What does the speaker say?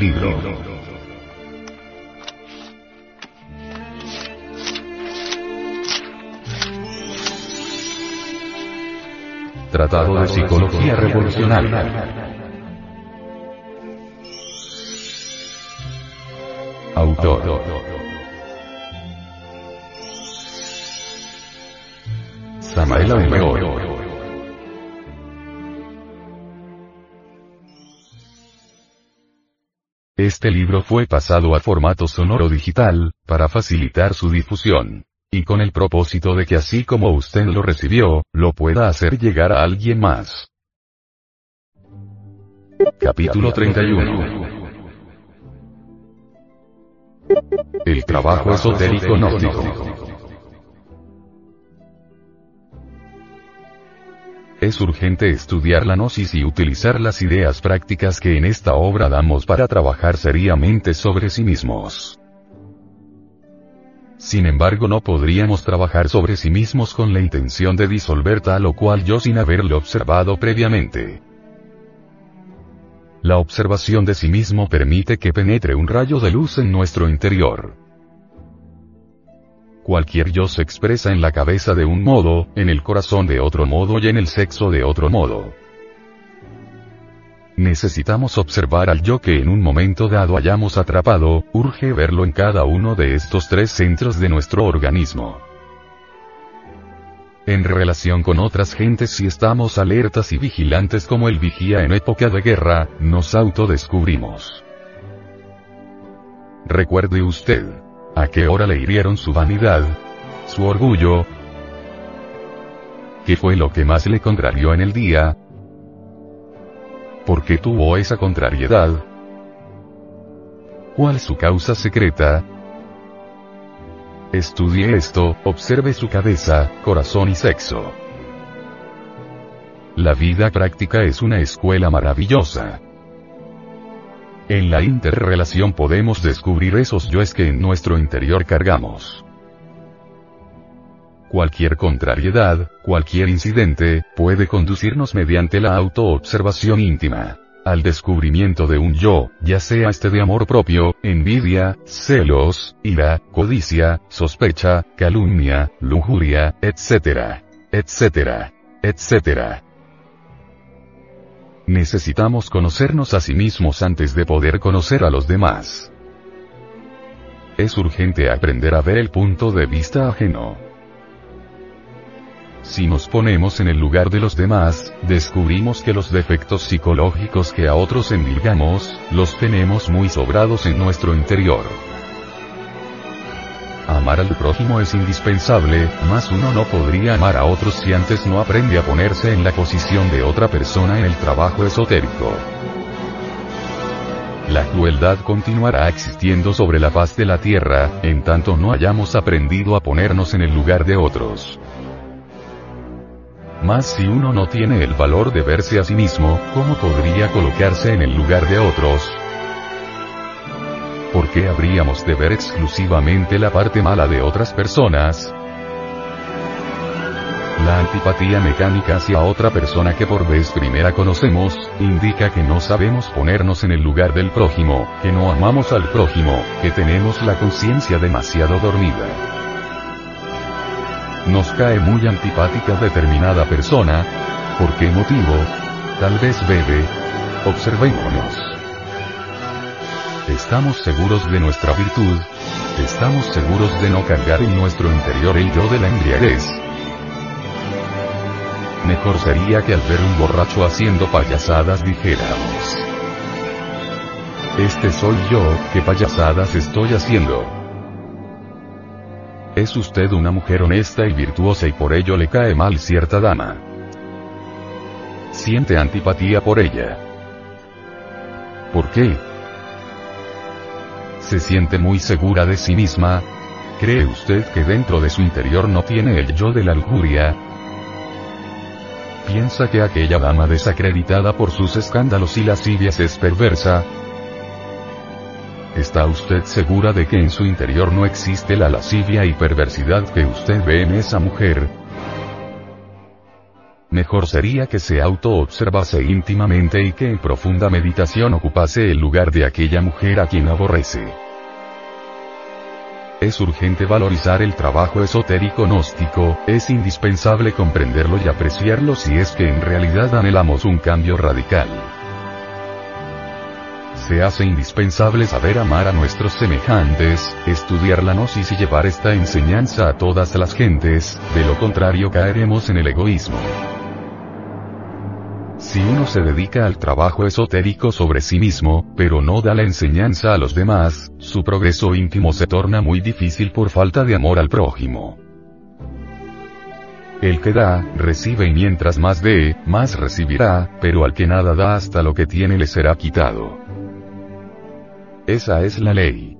libro. Tratado de Psicología Revolucionaria. Autor. Samael Aumeor. Este libro fue pasado a formato sonoro digital, para facilitar su difusión. Y con el propósito de que así como usted lo recibió, lo pueda hacer llegar a alguien más. Capítulo 31 El trabajo esotérico gnóstico. Es urgente estudiar la gnosis y utilizar las ideas prácticas que en esta obra damos para trabajar seriamente sobre sí mismos. Sin embargo no podríamos trabajar sobre sí mismos con la intención de disolver tal o cual yo sin haberlo observado previamente. La observación de sí mismo permite que penetre un rayo de luz en nuestro interior. Cualquier yo se expresa en la cabeza de un modo, en el corazón de otro modo y en el sexo de otro modo. Necesitamos observar al yo que en un momento dado hayamos atrapado, urge verlo en cada uno de estos tres centros de nuestro organismo. En relación con otras gentes si estamos alertas y vigilantes como el vigía en época de guerra, nos autodescubrimos. Recuerde usted. ¿A qué hora le hirieron su vanidad? ¿Su orgullo? ¿Qué fue lo que más le contrarió en el día? ¿Por qué tuvo esa contrariedad? ¿Cuál su causa secreta? Estudie esto, observe su cabeza, corazón y sexo. La vida práctica es una escuela maravillosa. En la interrelación podemos descubrir esos yoes que en nuestro interior cargamos. Cualquier contrariedad, cualquier incidente, puede conducirnos mediante la autoobservación íntima al descubrimiento de un yo, ya sea este de amor propio, envidia, celos, ira, codicia, sospecha, calumnia, lujuria, etc. etc. etc. Necesitamos conocernos a sí mismos antes de poder conocer a los demás. Es urgente aprender a ver el punto de vista ajeno. Si nos ponemos en el lugar de los demás, descubrimos que los defectos psicológicos que a otros endilgamos, los tenemos muy sobrados en nuestro interior. Amar al prójimo es indispensable, mas uno no podría amar a otros si antes no aprende a ponerse en la posición de otra persona en el trabajo esotérico. La crueldad continuará existiendo sobre la faz de la tierra, en tanto no hayamos aprendido a ponernos en el lugar de otros. Mas si uno no tiene el valor de verse a sí mismo, ¿cómo podría colocarse en el lugar de otros? ¿Por qué habríamos de ver exclusivamente la parte mala de otras personas? La antipatía mecánica hacia otra persona que por vez primera conocemos, indica que no sabemos ponernos en el lugar del prójimo, que no amamos al prójimo, que tenemos la conciencia demasiado dormida nos cae muy antipática determinada persona. ¿Por qué motivo? Tal vez bebe. Observémonos. ¿Estamos seguros de nuestra virtud? ¿Estamos seguros de no cargar en nuestro interior el yo de la embriaguez? Mejor sería que al ver un borracho haciendo payasadas dijéramos. Este soy yo, ¿qué payasadas estoy haciendo? Es usted una mujer honesta y virtuosa y por ello le cae mal cierta dama. Siente antipatía por ella. ¿Por qué? Se siente muy segura de sí misma. ¿Cree usted que dentro de su interior no tiene el yo de la lujuria? ¿Piensa que aquella dama desacreditada por sus escándalos y lascivias es perversa? ¿Está usted segura de que en su interior no existe la lascivia y perversidad que usted ve en esa mujer? Mejor sería que se auto-observase íntimamente y que en profunda meditación ocupase el lugar de aquella mujer a quien aborrece. Es urgente valorizar el trabajo esotérico gnóstico, es indispensable comprenderlo y apreciarlo si es que en realidad anhelamos un cambio radical. Se hace indispensable saber amar a nuestros semejantes, estudiar la gnosis y llevar esta enseñanza a todas las gentes, de lo contrario caeremos en el egoísmo. Si uno se dedica al trabajo esotérico sobre sí mismo, pero no da la enseñanza a los demás, su progreso íntimo se torna muy difícil por falta de amor al prójimo. El que da, recibe y mientras más dé, más recibirá, pero al que nada da hasta lo que tiene le será quitado. Esa es la ley.